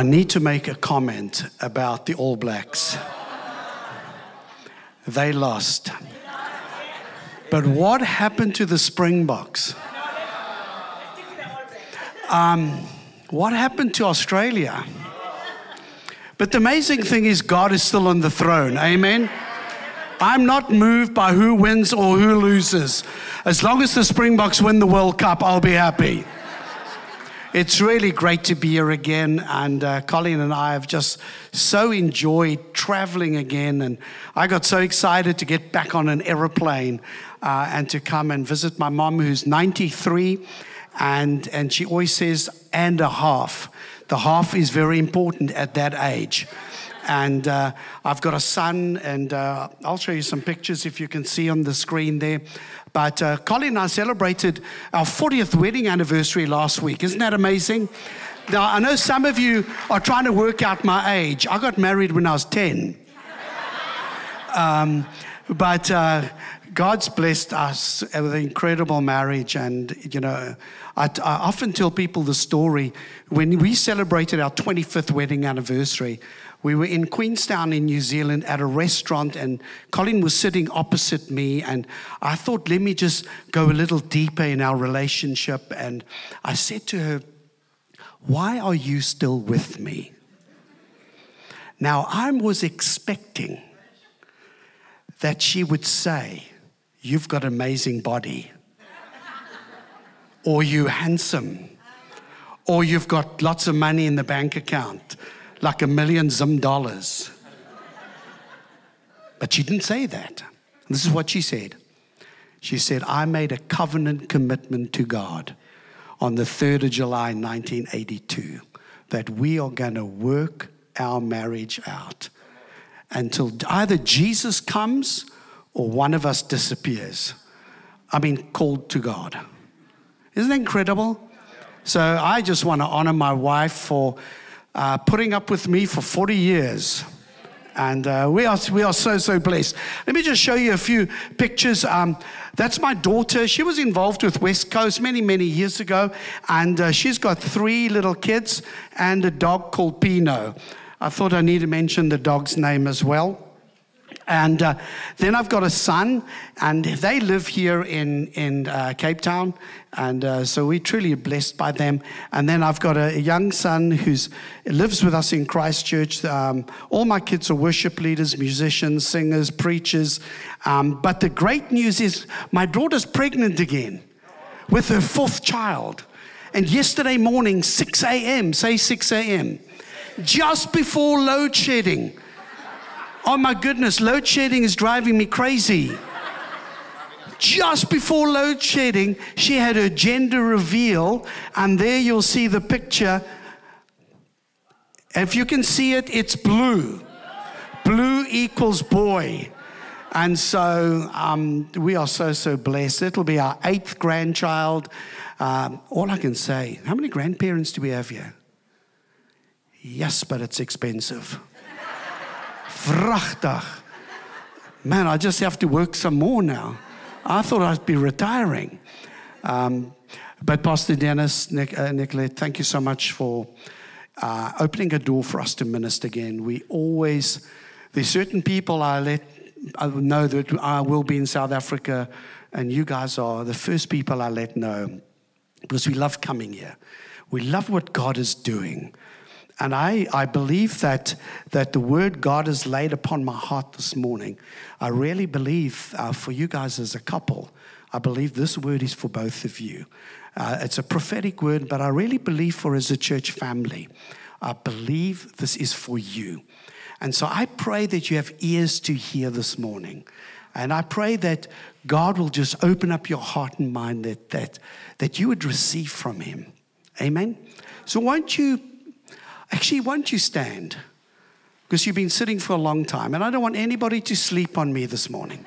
I need to make a comment about the All Blacks. They lost. But what happened to the Springboks? Um, what happened to Australia? But the amazing thing is, God is still on the throne. Amen. I'm not moved by who wins or who loses. As long as the Springboks win the World Cup, I'll be happy. It's really great to be here again. And uh, Colleen and I have just so enjoyed traveling again. And I got so excited to get back on an aeroplane uh, and to come and visit my mom, who's 93. And, and she always says, and a half. The half is very important at that age. And uh, I've got a son, and uh, I'll show you some pictures if you can see on the screen there. But uh, Colleen and I celebrated our 40th wedding anniversary last week. Isn't that amazing? Now, I know some of you are trying to work out my age. I got married when I was 10. Um, but uh, God's blessed us with an incredible marriage. And, you know, I, I, often tell people the story. When we celebrated our 25th wedding anniversary, we were in Queenstown in New Zealand at a restaurant, and Colleen was sitting opposite me. And I thought, let me just go a little deeper in our relationship. And I said to her, Why are you still with me? Now, I was expecting that she would say, You've got an amazing body, or you handsome, or you've got lots of money in the bank account like a million Zim dollars. But she didn't say that. This is what she said. She said, I made a covenant commitment to God on the 3rd of July, 1982, that we are going to work our marriage out until either Jesus comes or one of us disappears. I mean, called to God. Isn't that incredible? So I just want to honor my wife for uh, putting up with me for 40 years. And uh, we, are, we are so, so blessed. Let me just show you a few pictures. Um, that's my daughter. She was involved with West Coast many, many years ago. And uh, she's got three little kids and a dog called Pino. I thought I need to mention the dog's name as well. And uh, then I've got a son, and they live here in, in uh, Cape Town. And uh, so we're truly blessed by them. And then I've got a, young son who lives with us in Christchurch. Um, all my kids are worship leaders, musicians, singers, preachers. Um, but the great news is my daughter's pregnant again with her fourth child. And yesterday morning, 6 a.m., say 6 a.m., just before load shedding, Oh my goodness, load shedding is driving me crazy. Just before load shedding, she had her gender reveal, and there you'll see the picture. If you can see it, it's blue. Blue equals boy. And so um, we are so, so blessed. It'll be our eighth grandchild. Um, all I can say, how many grandparents do we have here? Yes, but it's expensive. Vrachtig. Man, I just have to work some more now. I thought I'd be retiring. Um, but Pastor Dennis, Nic- uh, Nicolette, thank you so much for uh, opening a door for us to minister again. We always, there's certain people I let I know that I will be in South Africa, and you guys are the first people I let know because we love coming here. We love what God is doing. And I, I believe that, that the word God has laid upon my heart this morning, I really believe uh, for you guys as a couple, I believe this word is for both of you. Uh, it's a prophetic word, but I really believe for as a church family, I believe this is for you. And so I pray that you have ears to hear this morning. And I pray that God will just open up your heart and mind that, that, that you would receive from Him. Amen. So won't you Actually, won't you stand? Because you've been sitting for a long time, and I don't want anybody to sleep on me this morning.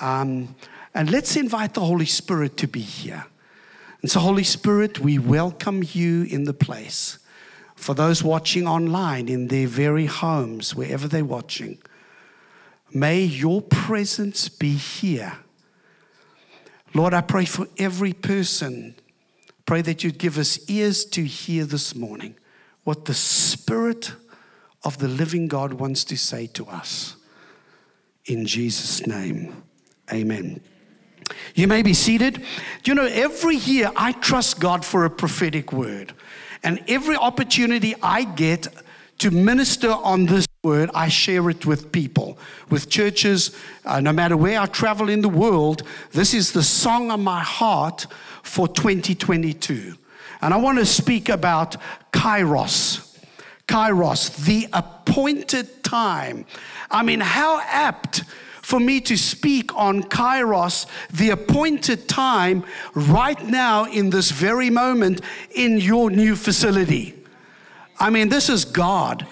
Um, and let's invite the Holy Spirit to be here. And so, Holy Spirit, we welcome you in the place. For those watching online in their very homes, wherever they're watching, may your presence be here. Lord, I pray for every person. Pray that you'd give us ears to hear this morning what the Spirit of the living God wants to say to us. In Jesus' name, amen. You may be seated. You know, every year I trust God for a prophetic word. And every opportunity I get to minister on this word, I share it with people, with churches, uh, no matter where I travel in the world. This is the song of my heart for 2022. And I want to speak about Kairos. Kairos, the appointed time. I mean, how apt for me to speak on Kairos, the appointed time, right now in this very moment in your new facility. I mean, this is God.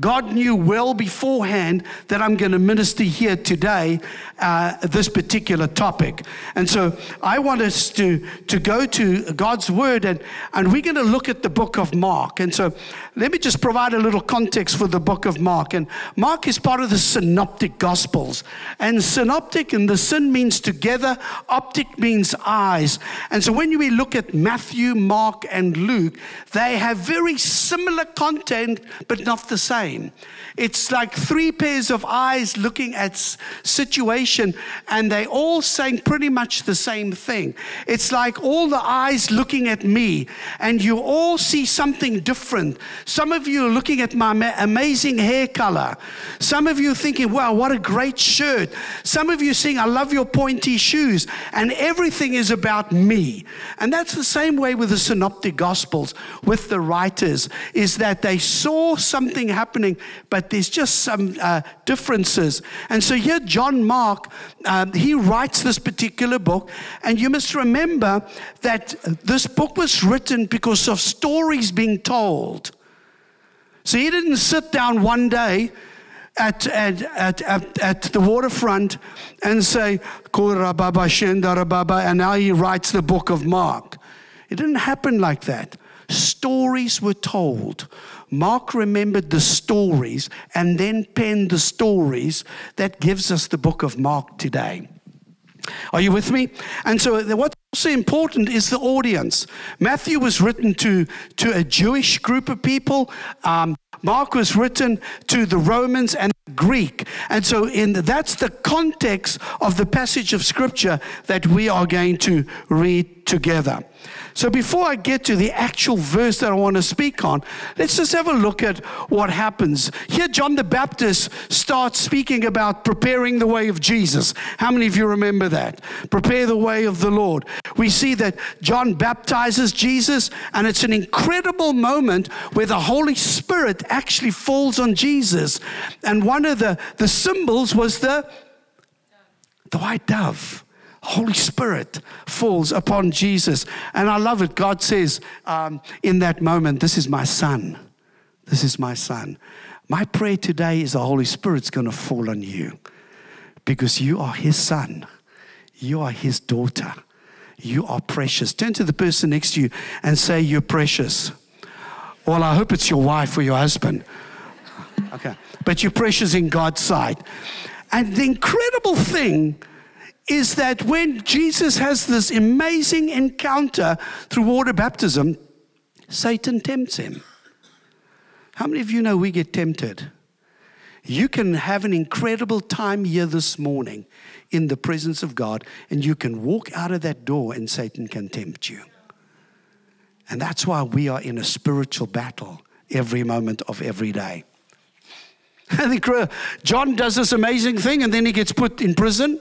God knew well beforehand that I'm going to minister here today uh, this particular topic. And so I want us to, to go to God's word and, and we're going to look at the book of Mark. And so let me just provide a little context for the book of Mark. And Mark is part of the synoptic gospels. And synoptic and the sin means together, optic means eyes. And so when we look at Matthew, Mark, and Luke, they have very similar content, but not the same. It's like three pairs of eyes looking at situation, and they all saying pretty much the same thing. It's like all the eyes looking at me, and you all see something different. Some of you are looking at my amazing hair color. Some of you thinking, wow, what a great shirt. Some of you saying, I love your pointy shoes. And everything is about me. And that's the same way with the synoptic gospels, with the writers, is that they saw something happening, but there's just some uh, differences. And so here, John Mark, um, he writes this particular book. And you must remember that this book was written because of stories being told. So he didn't sit down one day at, at, at, at, at the waterfront and say, and now he writes the book of Mark. It didn't happen like that. Stories were told. Mark remembered the stories and then penned the stories that gives us the book of Mark today. Are you with me? And so, what's also important is the audience. Matthew was written to, to a Jewish group of people. Um, Mark was written to the Romans and Greek. And so, in that's the context of the passage of Scripture that we are going to read together. So before I get to the actual verse that I want to speak on, let's just have a look at what happens. Here, John the Baptist starts speaking about preparing the way of Jesus. How many of you remember that? Prepare the way of the Lord. We see that John baptizes Jesus, and it's an incredible moment where the Holy Spirit actually falls on Jesus. And one of the, the symbols was the, the white dove. Holy Spirit falls upon Jesus. And I love it. God says um, in that moment, This is my son. This is my son. My prayer today is the Holy Spirit's going to fall on you because you are his son. You are his daughter. You are precious. Turn to the person next to you and say, You're precious. Well, I hope it's your wife or your husband. Okay. But you're precious in God's sight. And the incredible thing is that when Jesus has this amazing encounter through water baptism, Satan tempts him. How many of you know we get tempted? You can have an incredible time here this morning in the presence of God, and you can walk out of that door and Satan can tempt you. And that's why we are in a spiritual battle every moment of every day. I think John does this amazing thing and then he gets put in prison.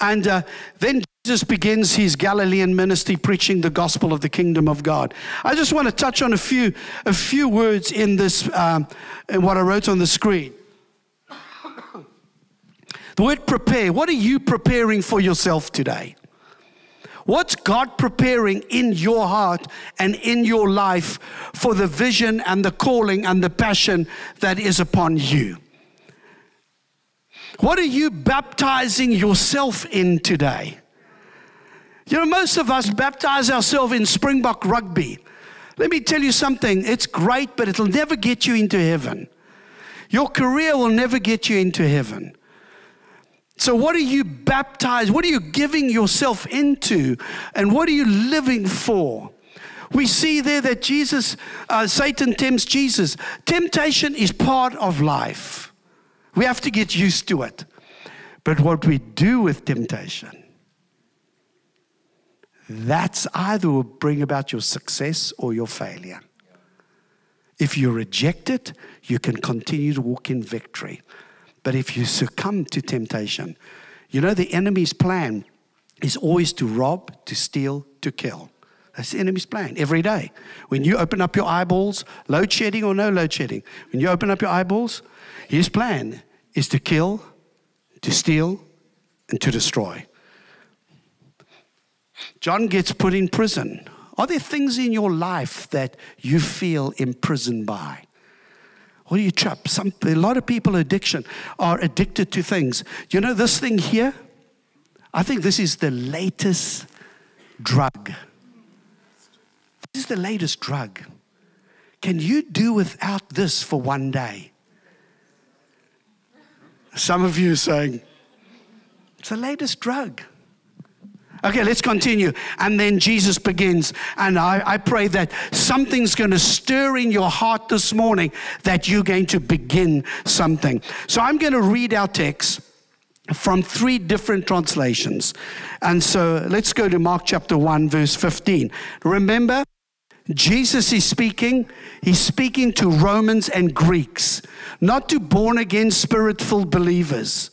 And uh, then Jesus begins his Galilean ministry preaching the gospel of the kingdom of God. I just want to touch on a few, a few words in this, um, in what I wrote on the screen. The word prepare, what are you preparing for yourself today? What's God preparing in your heart and in your life for the vision and the calling and the passion that is upon you? What are you baptizing yourself in today? You know, most of us baptize ourselves in Springbok rugby. Let me tell you something, it's great, but it'll never get you into heaven. Your career will never get you into heaven. So, what are you baptized? What are you giving yourself into? And what are you living for? We see there that Jesus, uh, Satan tempts Jesus. Temptation is part of life. We have to get used to it. But what we do with temptation, that's either will bring about your success or your failure. If you reject it, you can continue to walk in victory. But if you succumb to temptation, you know the enemy's plan is always to rob, to steal, to kill. That's the enemy's plan every day. When you open up your eyeballs, load shedding or no load shedding, when you open up your eyeballs, his plan is to kill, to steal, and to destroy. John gets put in prison. Are there things in your life that you feel imprisoned by? What do you trap? Some, a lot of people addiction are addicted to things. You know this thing here? I think this is the latest drug. This is the latest drug. Can you do without this for one day? Some of you saying, it's the latest drug. Okay, let's continue. And then Jesus begins. And I, I pray that something's going to stir in your heart this morning that you're going to begin something. So I'm going to read our text from three different translations. And so let's go to Mark chapter 1, verse 15. Remember, Jesus is speaking, he's speaking to Romans and Greeks, not to born again, spirit filled believers.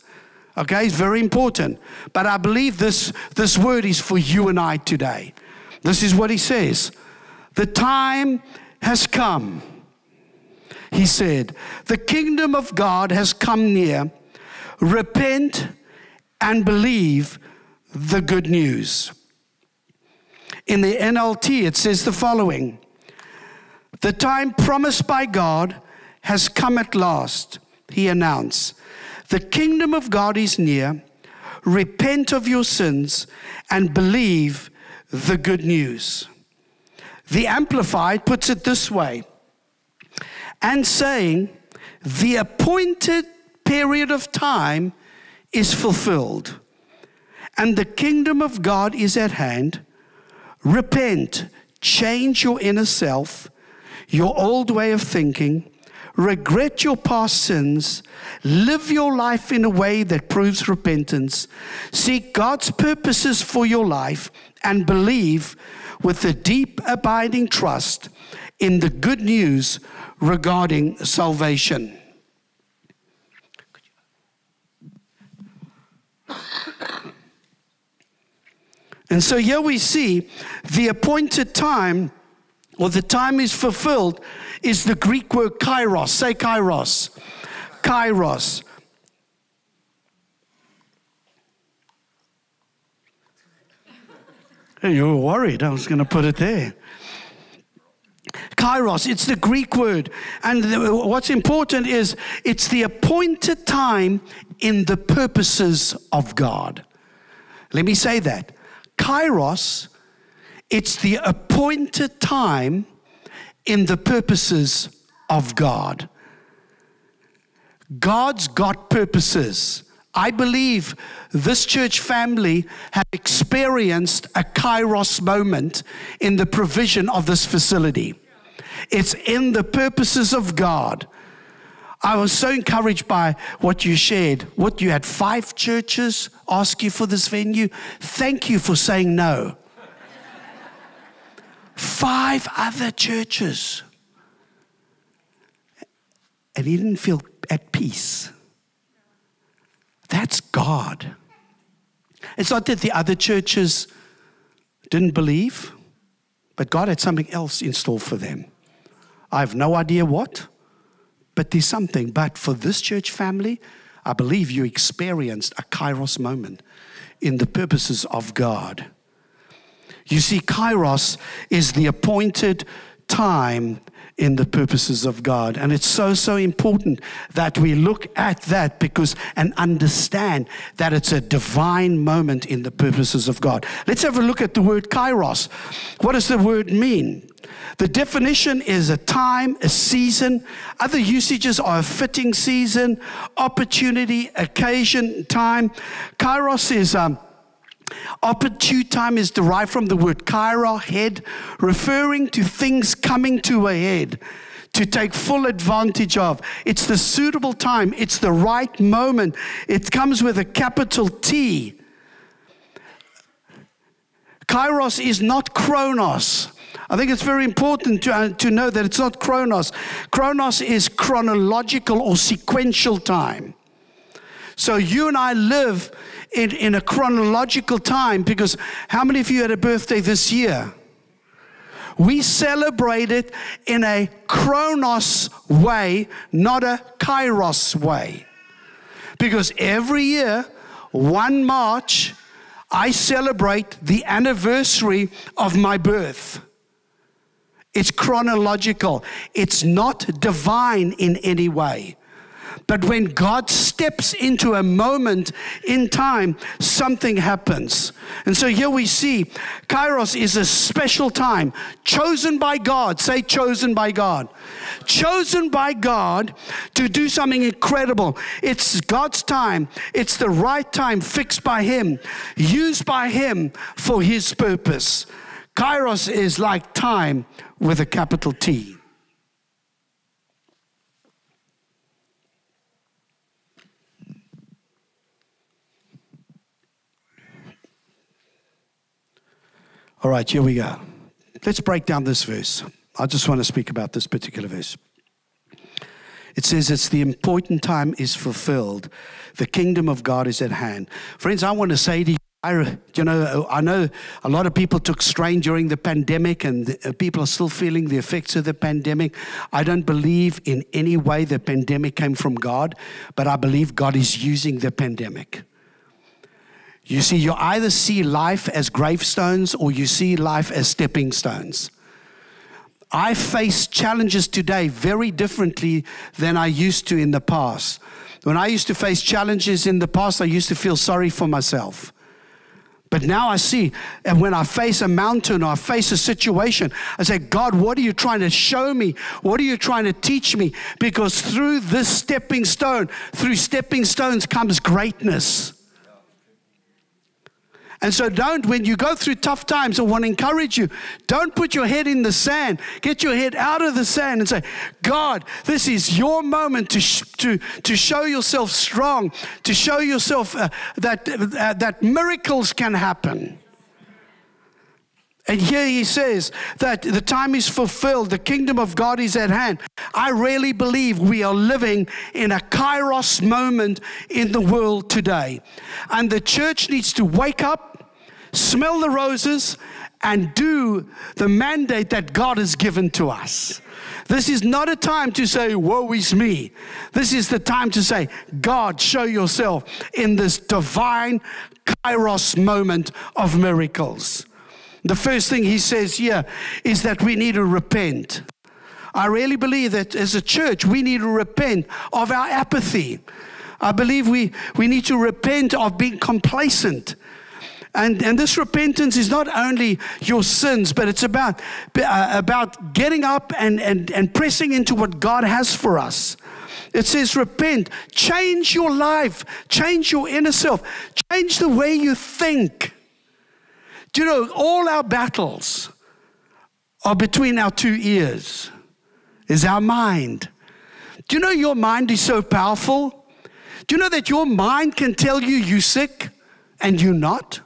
Okay, it's very important. But I believe this, this word is for you and I today. This is what he says The time has come. He said, The kingdom of God has come near. Repent and believe the good news. In the NLT, it says the following The time promised by God has come at last, he announced. The kingdom of God is near. Repent of your sins and believe the good news. The Amplified puts it this way and saying, the appointed period of time is fulfilled and the kingdom of God is at hand. Repent, change your inner self, your old way of thinking. Regret your past sins, live your life in a way that proves repentance, seek God's purposes for your life, and believe with a deep, abiding trust in the good news regarding salvation. And so here we see the appointed time, or the time is fulfilled is the Greek word kairos. Say kairos. Kairos. Hey, you were worried I was going to put it there. Kairos, it's the Greek word. And the, what's important is it's the appointed time in the purposes of God. Let me say that. Kairos, it's the appointed time in the purposes of God. God's got purposes. I believe this church family has experienced a kairos moment in the provision of this facility. It's in the purposes of God. I was so encouraged by what you shared. What you had five churches ask you for this venue. Thank you for saying no five other churches. And he didn't feel at peace. That's God. It's not that the other churches didn't believe, but God had something else in store for them. I have no idea what, but there's something. But for this church family, I believe you experienced a kairos moment in the purposes of God. You see, kairos is the appointed time in the purposes of God. And it's so, so important that we look at that because and understand that it's a divine moment in the purposes of God. Let's have a look at the word kairos. What does the word mean? The definition is a time, a season. Other usages are a fitting season, opportunity, occasion, time. Kairos is um, Opportune time is derived from the word kairo, head, referring to things coming to a head to take full advantage of. It's the suitable time, it's the right moment. It comes with a capital T. Kairos is not chronos. I think it's very important to, uh, to know that it's not chronos. Chronos is chronological or sequential time. So you and I live in, in a chronological time because how many of you had a birthday this year? We celebrate it in a chronos way, not a kairos way. Because every year, 1 March, I celebrate the anniversary of my birth. It's chronological, it's not divine in any way. But when God steps into a moment in time, something happens. And so here we see Kairos is a special time chosen by God. Say, chosen by God. Chosen by God to do something incredible. It's God's time, it's the right time fixed by Him, used by Him for His purpose. Kairos is like time with a capital T. All right, here we go. Let's break down this verse. I just want to speak about this particular verse. It says it's the important time is fulfilled. The kingdom of God is at hand. Friends, I want to say to you, I, you know, I know a lot of people took strain during the pandemic, and the, uh, people are still feeling the effects of the pandemic. I don't believe in any way the pandemic came from God, but I believe God is using the pandemic. You see, you either see life as gravestones or you see life as stepping stones. I face challenges today very differently than I used to in the past. When I used to face challenges in the past, I used to feel sorry for myself. But now I see, and when I face a mountain or I face a situation, I say, God, what are you trying to show me? What are you trying to teach me? Because through this stepping stone, through stepping stones comes greatness. And so, don't, when you go through tough times, I want to encourage you, don't put your head in the sand. Get your head out of the sand and say, God, this is your moment to, to, to show yourself strong, to show yourself uh, that, uh, that miracles can happen. And here he says that the time is fulfilled, the kingdom of God is at hand. I really believe we are living in a kairos moment in the world today. And the church needs to wake up smell the roses, and do the mandate that God has given to us. This is not a time to say, Woe is me. This is the time to say, God, show yourself in this divine kairos moment of miracles. The first thing he says here is that we need to repent. I really believe that as a church, we need to repent of our apathy. I believe we, we need to repent of being complacent. And, and this repentance is not only your sins, but it's about, uh, about getting up and, and, and pressing into what God has for us. It says, repent, change your life, change your inner self, change the way you think. Do you know, all our battles are between our two ears, is our mind. Do you know your mind is so powerful? Do you know that your mind can tell you you're sick and you're not?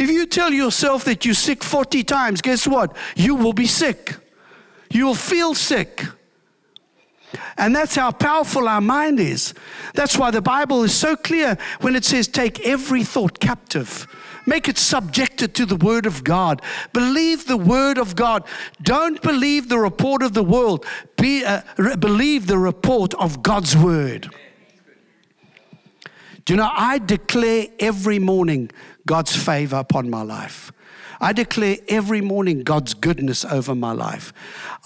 If you tell yourself that you're sick 40 times, guess what? You will be sick. You will feel sick. And that's how powerful our mind is. That's why the Bible is so clear when it says, take every thought captive. Make it subjected to the Word of God. Believe the Word of God. Don't believe the report of the world. Be, uh, believe the report of God's Word. Do you know, I declare every morning God's favor upon my life. I declare every morning God's goodness over my life.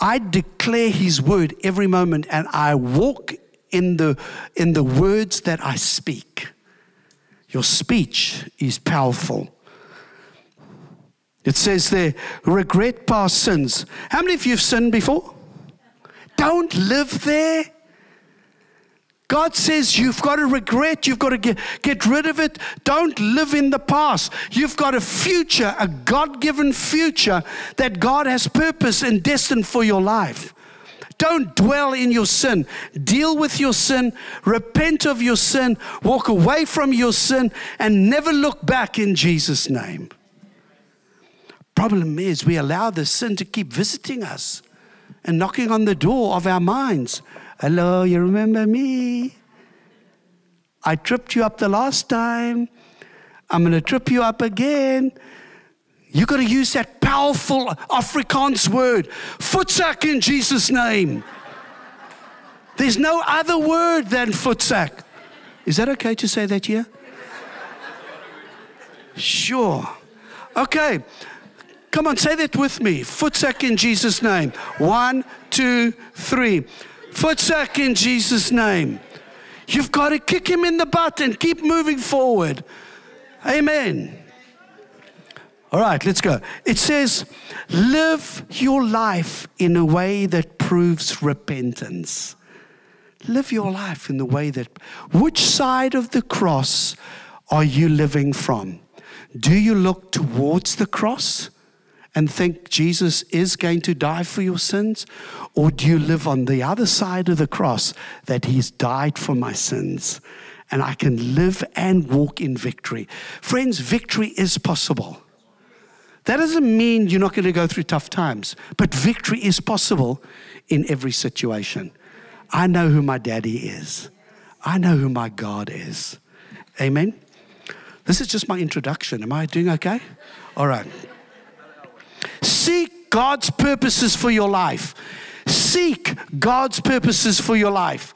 I declare His word every moment and I walk in the, in the words that I speak. Your speech is powerful. It says there, regret past sins. How many of you have sinned before? Don't live there. God says you've got to regret, you've got to get, get rid of it. Don't live in the past. You've got a future, a God given future that God has purpose and destined for your life. Don't dwell in your sin. Deal with your sin, repent of your sin, walk away from your sin, and never look back in Jesus' name. Problem is, we allow the sin to keep visiting us and knocking on the door of our minds. Hello, you remember me? I tripped you up the last time. I'm going to trip you up again. You've got to use that powerful Afrikaans word, voetsak in Jesus' name. There's no other word than voetsak. Is that okay to say that here? Sure. Okay. Come on, say that with me. Voetsak in Jesus' name. One, two, three. Voetsak in Jesus' name. You've got to kick him in the butt and keep moving forward. Amen. All right, let's go. It says, live your life in a way that proves repentance. Live your life in the way that, which side of the cross are you living from? Do you look towards the cross and think Jesus is going to die for your sins? Or do you live on the other side of the cross that he's died for my sins and I can live and walk in victory? Friends, victory is possible. That doesn't mean you're not going to go through tough times, but victory is possible in every situation. I know who my daddy is, I know who my God is. Amen. This is just my introduction. Am I doing okay? All right. Seek God's purposes for your life. Seek God's purposes for your life.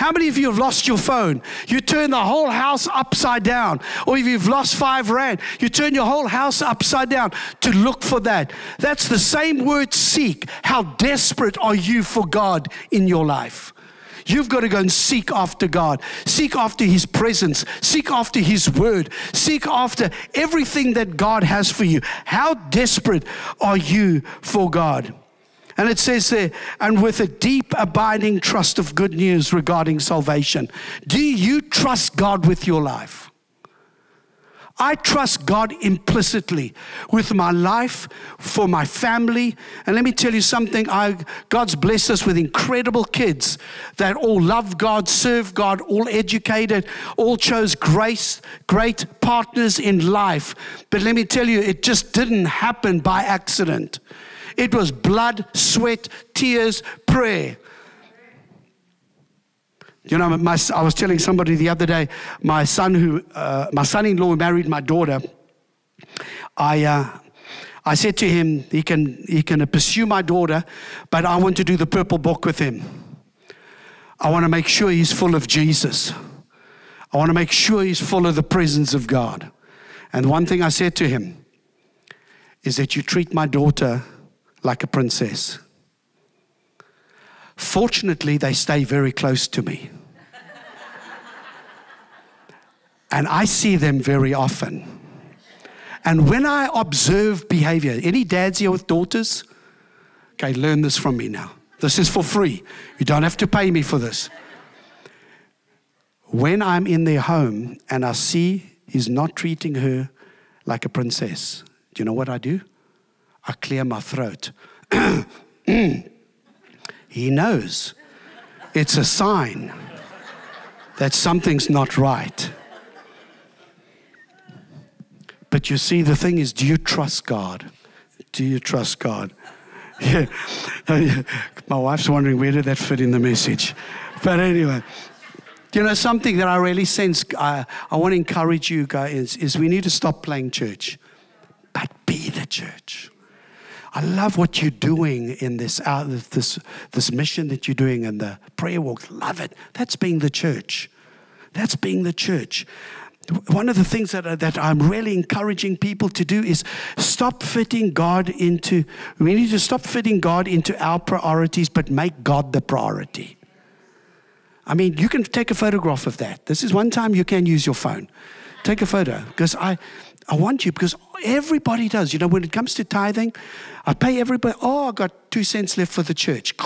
How many of you have lost your phone? You turn the whole house upside down. Or if you've lost five rand, you turn your whole house upside down to look for that. That's the same word seek. How desperate are you for God in your life? You've got to go and seek after God. Seek after His presence. Seek after His word. Seek after everything that God has for you. How desperate are you for God? And it says there, and with a deep, abiding trust of good news regarding salvation. Do you trust God with your life? I trust God implicitly with my life, for my family. And let me tell you something I, God's blessed us with incredible kids that all love God, serve God, all educated, all chose grace, great partners in life. But let me tell you, it just didn't happen by accident. It was blood, sweat, tears, prayer. You know, my, I was telling somebody the other day, my son who, uh, my son-in-law married my daughter. I, uh, I said to him, he can, he can pursue my daughter, but I want to do the purple book with him. I want to make sure he's full of Jesus. I want to make sure he's full of the presence of God. And one thing I said to him is that you treat my daughter like a princess. Fortunately, they stay very close to me. And I see them very often. And when I observe behavior, any dads here with daughters? Okay, learn this from me now. This is for free. You don't have to pay me for this. When I'm in their home and I see he's not treating her like a princess, do you know what I do? I clear my throat. he knows it's a sign that something's not right. But you see, the thing is, do you trust God? Do you trust God? Yeah. My wife's wondering where did that fit in the message? But anyway, you know, something that I really sense, I, I want to encourage you guys, is we need to stop playing church, but be the church. I love what you're doing in this, uh, this, this mission that you're doing and the prayer walks. Love it. That's being the church. That's being the church. One of the things that, uh, that I'm really encouraging people to do is stop fitting God into, we need to stop fitting God into our priorities, but make God the priority. I mean, you can take a photograph of that. This is one time you can use your phone. Take a photo because I, I want you because everybody does. You know, when it comes to tithing, I pay everybody, oh, I got two cents left for the church.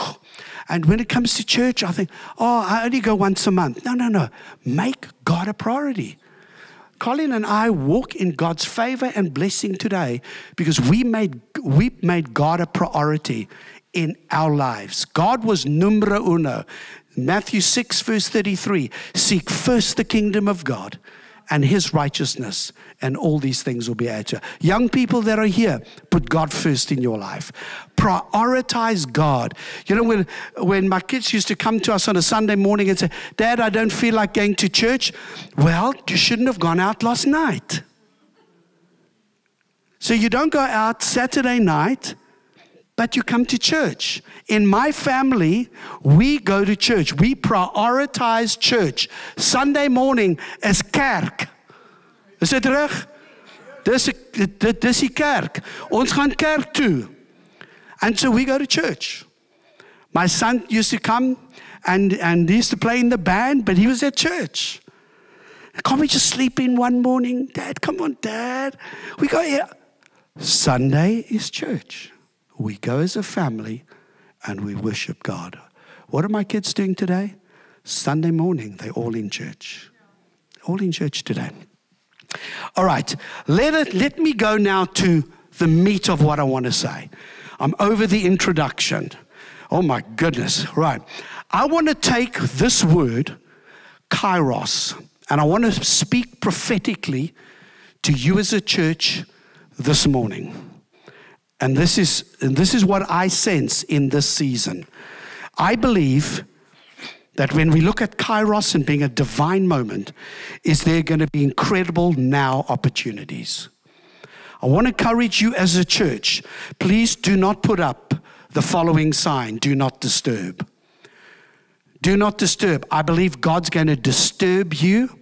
And when it comes to church, I think, oh, I only go once a month. No, no, no. Make God a priority. Colleen and I walk in God's favor and blessing today because we made, we made God a priority in our lives. God was numero uno. Matthew 6, verse 33 Seek first the kingdom of God and his righteousness, and all these things will be added to you. Young people that are here, put God first in your life. Prioritize God. You know, when, when my kids used to come to us on a Sunday morning and say, Dad, I don't feel like going to church. Well, you shouldn't have gone out last night. So you don't go out Saturday night but you come to church. In my family, we go to church. We prioritize church. Sunday morning is kerk. Is dit reg? Dis dit dis die kerk. Ons gaan kerk toe. And so we go to church. My son used to come and, and he used to play in the band, but he was at church. Can't we just sleep in one morning? Dad, come on, Dad. We go here. Sunday is church. We go as a family and we worship God. What are my kids doing today? Sunday morning, they're all in church. All in church today. All right, let, it, let me go now to the meat of what I want to say. I'm over the introduction. Oh my goodness. Right. I want to take this word, kairos, and I want to speak prophetically to you as a church this morning. And this is, and this is what I sense in this season. I believe that when we look at Kairos and being a divine moment, is there going to be incredible now opportunities. I want to encourage you as a church, please do not put up the following sign do not disturb. Do not disturb. I believe God's going to disturb you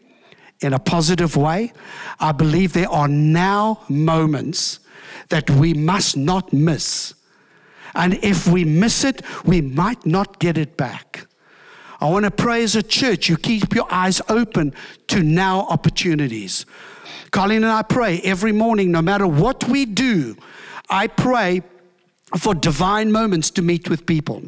in a positive way. I believe there are now moments that we must not miss. And if we miss it, we might not get it back. I want to pray as a church, you keep your eyes open to now opportunities. Colleen and I pray every morning, no matter what we do, I pray for divine moments to meet with people.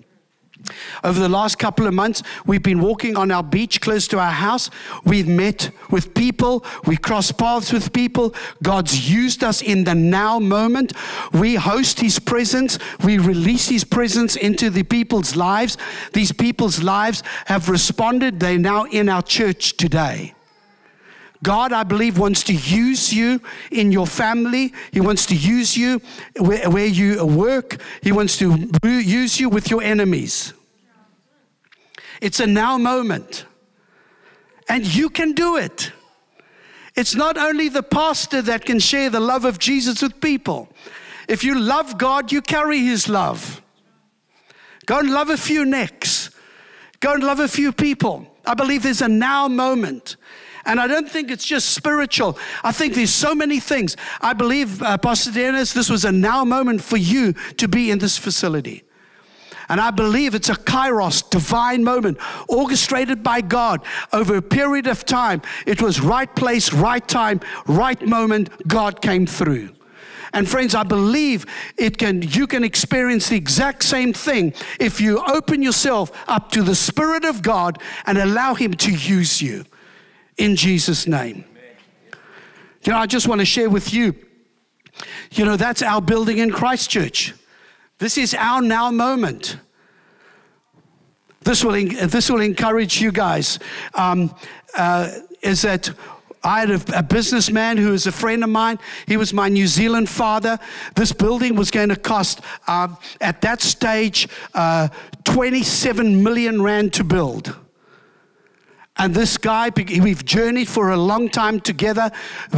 Over the last couple of months, we've been walking on our beach close to our house. We've met with people. We crossed paths with people. God's used us in the now moment. We host His presence. We release His presence into the people's lives. These people's lives have responded. They're now in our church today. God, I believe, wants to use you in your family. He wants to use you where, where you work. He wants to use you with your enemies. It's a now moment. And you can do it. It's not only the pastor that can share the love of Jesus with people. If you love God, you carry his love. Go and love a few necks. Go and love a few people. I believe there's a now moment. And I don't think it's just spiritual. I think there's so many things. I believe, uh, Pastor Dennis, this was a now moment for you to be in this facility. And I believe it's a kairos, divine moment, orchestrated by God over a period of time. It was right place, right time, right moment. God came through. And friends, I believe it can, you can experience the exact same thing if you open yourself up to the Spirit of God and allow Him to use you in Jesus' name. You know, I just want to share with you, you know, that's our building in Christchurch. This is our now moment. This will, this will encourage you guys. Um, uh, is that I had a, a, businessman who is a friend of mine. He was my New Zealand father. This building was going to cost, um, at that stage, uh, 27 million rand to build. And this guy, we've journeyed for a long time together.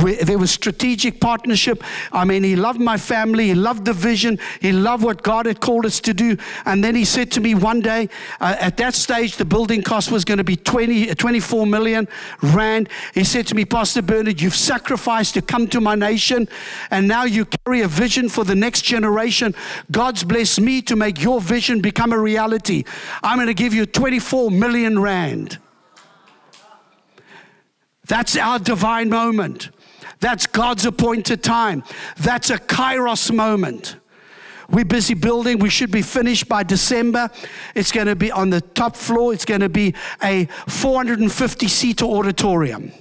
We, there was strategic partnership. I mean, he loved my family. He loved the vision. He loved what God had called us to do. And then he said to me one day, uh, at that stage, the building cost was going to be 20, 24 million rand. He said to me, Pastor Bernard, you've sacrificed to come to my nation. And now you carry a vision for the next generation. God's blessed me to make your vision become a reality. I'm going to give you 24 million rand. That's our divine moment. That's God's appointed time. That's a kairos moment. We're busy building. We should be finished by December. It's going to be on the top floor. It's going to be a 450 seater auditorium.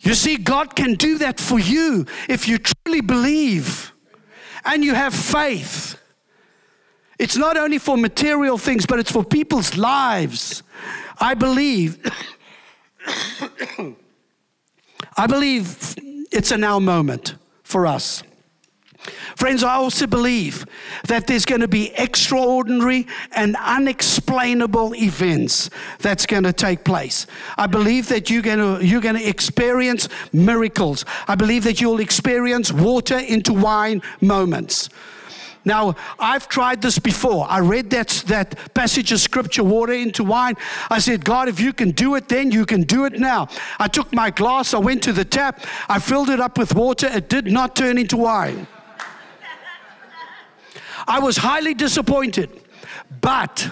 You see, God can do that for you if you truly believe and you have faith. It's not only for material things, but it's for people's lives. I believe. I believe it's a now moment for us. Friends, I also believe that there's going to be extraordinary and unexplainable events that's going to take place. I believe that you're going to, you're going to experience miracles. I believe that you'll experience water into wine moments. Now, I've tried this before. I read that, that passage of scripture, water into wine. I said, God, if you can do it then, you can do it now. I took my glass, I went to the tap, I filled it up with water. It did not turn into wine. I was highly disappointed, but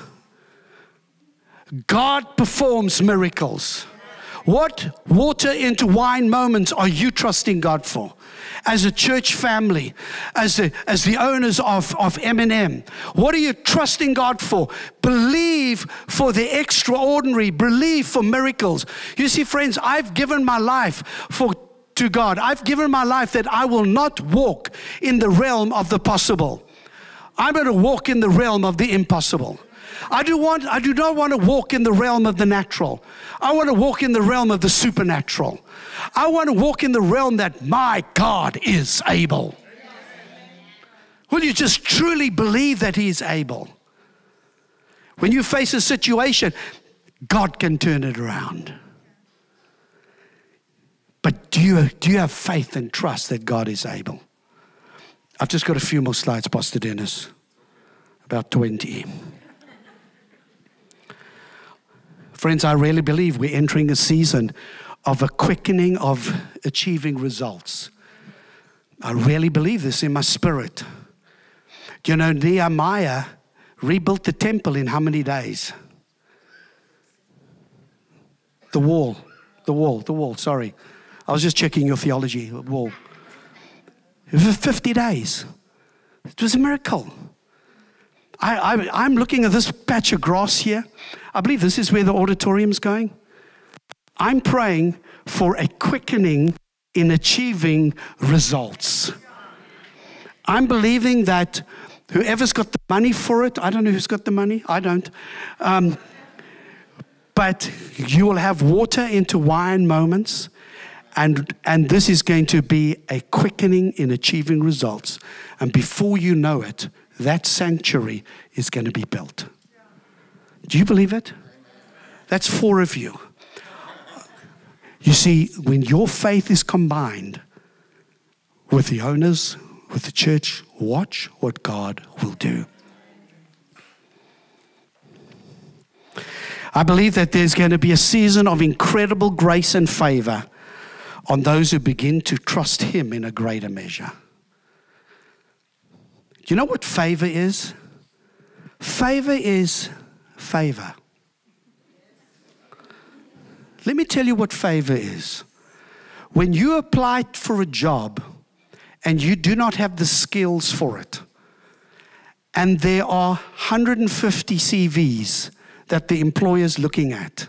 God performs miracles. What water into wine moments are you trusting God for? As a church family, as the, as the owners of, of M&M, what are you trusting God for? Believe for the extraordinary, believe for miracles. You see, friends, I've given my life for to God. I've given my life that I will not walk in the realm of the possible. I'm going to walk in the realm of the impossible. I do, want, I do not want to walk in the realm of the natural. I want to walk in the realm of the supernatural. I want to walk in the realm that my God is able. Will you just truly believe that He is able? When you face a situation, God can turn it around. But do you, do you have faith and trust that God is able? I've just got a few more slides, Pastor Dennis. About 20. Friends, I really believe we're entering a season of a quickening of achieving results. I really believe this in my spirit. Do you know, Nehemiah rebuilt the temple in how many days? The wall, the wall, the wall, sorry. I was just checking your theology, the wall. For 50 days. It was a miracle. I, I, am looking at this patch of grass here. I believe this is where the auditorium's going. I'm praying for a quickening in achieving results. I'm believing that whoever's got the money for it, I don't know who's got the money, I don't. Um, but you will have water into wine moments, and, and this is going to be a quickening in achieving results. And before you know it, that sanctuary is going to be built. Do you believe it? That's four of you. You see, when your faith is combined with the owners, with the church, watch what God will do. I believe that there's going to be a season of incredible grace and favor on those who begin to trust Him in a greater measure. Do you know what favor is? Favor is favor. Let me tell you what favor is. When you apply for a job and you do not have the skills for it, and there are 150 CVs that the employer is looking at,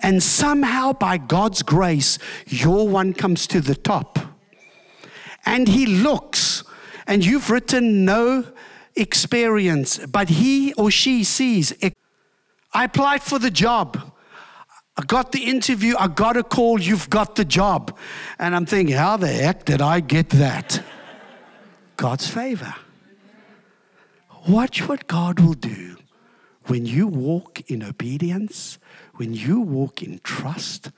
and somehow by God's grace, your one comes to the top, and he looks and you've written no experience, but he or she sees. I applied for the job. I got the interview. I got a call. You've got the job. And I'm thinking, how the heck did I get that? God's favor. Watch what God will do when you walk in obedience, when you walk in trust,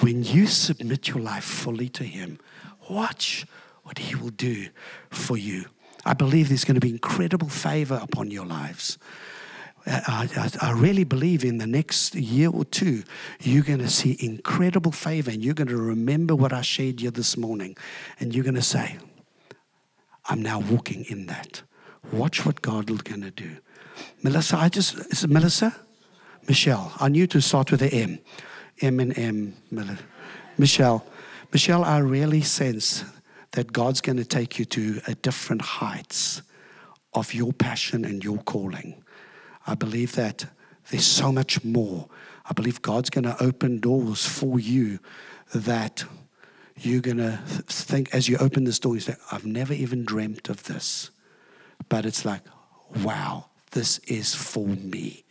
when you submit your life fully to Him. Watch what He will do for you. I believe there's going to be incredible favor upon your lives. Uh, I, I, I, really believe in the next year or two, you're going to see incredible favor and you're going to remember what I shared you this morning. And you're going to say, I'm now walking in that. Watch what God is going to do. Melissa, I just, is it Melissa? Michelle. I knew to start with the M. M and M. Michelle. Michelle, I really sense that God's going to take you to a different heights of your passion and your calling. I believe that there's so much more. I believe God's going to open doors for you that you're going to think as you open this door, you say, I've never even dreamt of this. But it's like, wow, this is for me.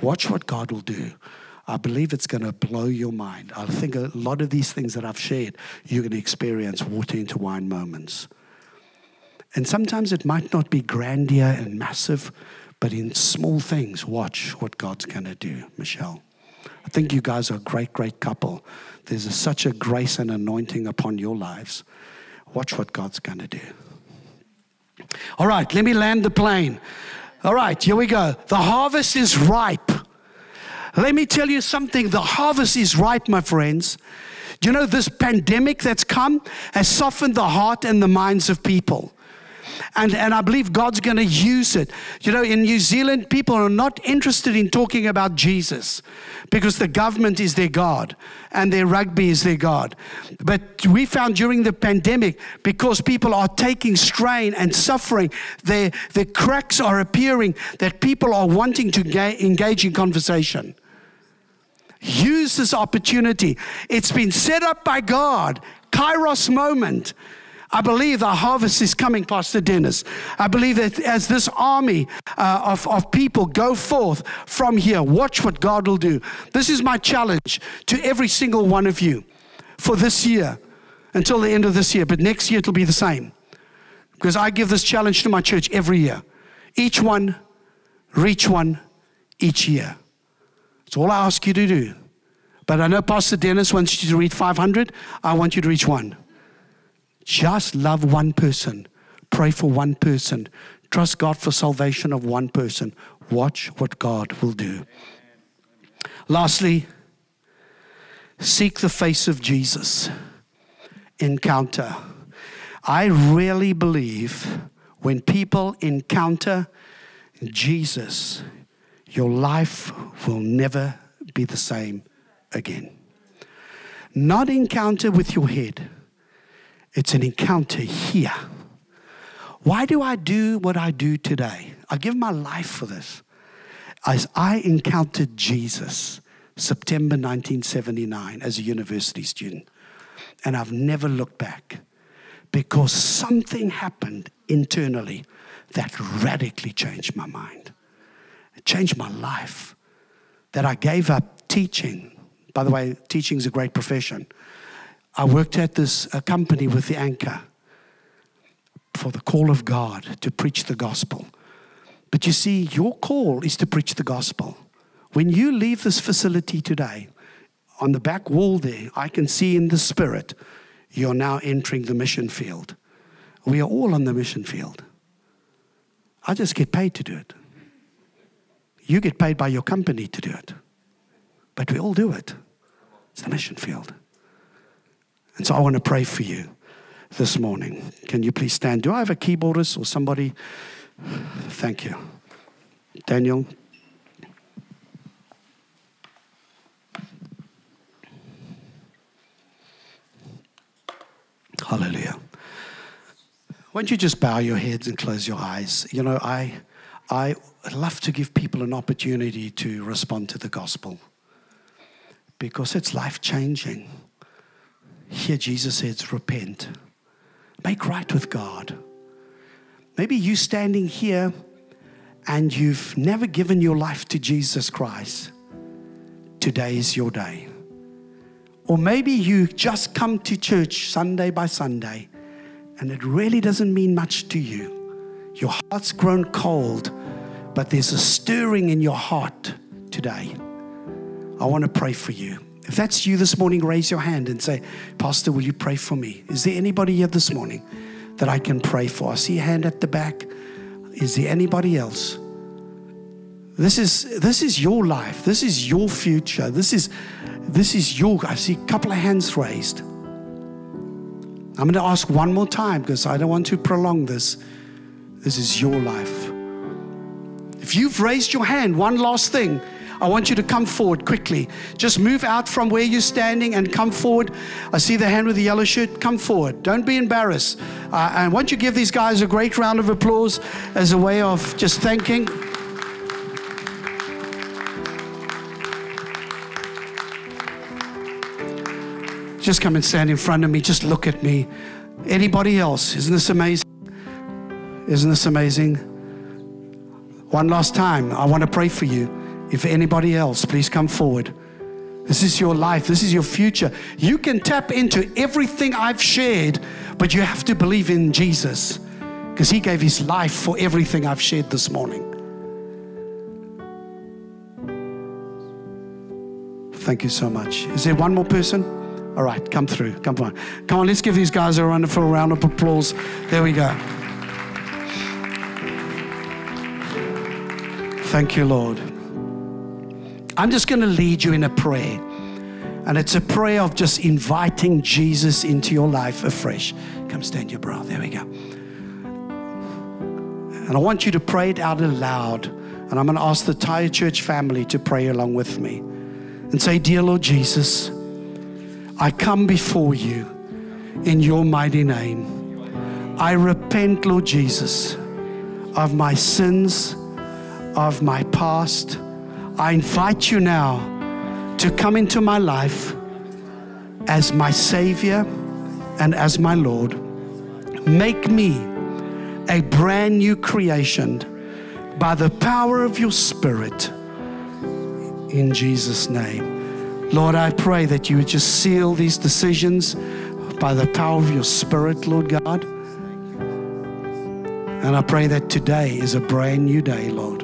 Watch what God will do. I believe it's going to blow your mind. I think a lot of these things that I've shared, you're going to experience water into wine moments. And sometimes it might not be grandeur and massive, but in small things, watch what God's going to do, Michelle. I think you guys are a great, great couple. There's a, such a grace and anointing upon your lives. Watch what God's going to do. All right, let me land the plane. All right, here we go. The harvest is ripe. Let me tell you something the harvest is ripe, my friends. You know this pandemic that's come has softened the heart and the minds of people? And, and I believe God's going to use it. You know, in New Zealand, people are not interested in talking about Jesus because the government is their God and their rugby is their God. But we found during the pandemic, because people are taking strain and suffering, the the cracks are appearing that people are wanting to ga- engage in conversation. Use this opportunity. It's been set up by God, Kairos moment I believe the harvest is coming, Pastor Dennis. I believe that as this army uh, of, of people go forth from here, watch what God will do. This is my challenge to every single one of you for this year until the end of this year. But next year it'll be the same because I give this challenge to my church every year. Each one, reach one each year. That's all I ask you to do. But I know Pastor Dennis wants you to reach 500. I want you to reach one. Just love one person. Pray for one person. Trust God for salvation of one person. Watch what God will do. Lastly, seek the face of Jesus. Encounter. I really believe when people encounter Jesus, your life will never be the same again. Not encounter with your head it's an encounter here. Why do I do what I do today? I give my life for this. As I encountered Jesus, September 1979, as a university student, and I've never looked back because something happened internally that radically changed my mind. Changed my life. That I gave up teaching. By the way, teaching is a great profession. I worked at this company with the anchor for the call of God to preach the gospel. But you see, your call is to preach the gospel. When you leave this facility today, on the back wall there, I can see in the spirit, you're now entering the mission field. We are all on the mission field. I just get paid to do it. You get paid by your company to do it. But we all do it. It's the mission field. And so I want to pray for you this morning. Can you please stand? Do I have a keyboardist or somebody? Thank you. Daniel. Hallelujah. Won't you just bow your heads and close your eyes? You know, I, I love to give people an opportunity to respond to the gospel because it's life changing. Here, Jesus says, repent, make right with God. Maybe you standing here and you've never given your life to Jesus Christ. Today is your day. Or maybe you just come to church Sunday by Sunday and it really doesn't mean much to you. Your heart's grown cold, but there's a stirring in your heart today. I want to pray for you. If that's you this morning, raise your hand and say, Pastor, will you pray for me? Is there anybody here this morning that I can pray for? I see a hand at the back. Is there anybody else? This is this is your life. This is your future. This is this is your I see a couple of hands raised. I'm going to ask one more time because I don't want to prolong this. This is your life. You've raised your hand, one last thing, I want you to come forward quickly. Just move out from where you're standing and come forward. I see the hand with the yellow shirt. Come forward. Don't be embarrassed. Uh, and why don't you give these guys a great round of applause as a way of just thanking. Just come and stand in front of me. Just look at me. Anybody else? Isn't this amazing? Isn't this amazing? One last time, I want to pray for you. If anybody else, please come forward. This is your life. This is your future. You can tap into everything I've shared, but you have to believe in Jesus because He gave His life for everything I've shared this morning. Thank you so much. Is there one more person? All right, come through. Come on. Come on, let's give these guys a wonderful round of applause. There we go. Thank you, Lord. I'm just going to lead you in a prayer. And it's a prayer of just inviting Jesus into your life afresh. Come stand your brow. There we go. And I want you to pray it out aloud. And I'm going to ask the entire church family to pray along with me and say, Dear Lord Jesus, I come before you in your mighty name. I repent, Lord Jesus, of my sins, of my past. I invite you now to come into my life as my Savior and as my Lord. Make me a brand new creation by the power of your Spirit. In Jesus' name. Lord, I pray that you would just seal these decisions by the power of your Spirit, Lord God. And I pray that today is a brand new day, Lord.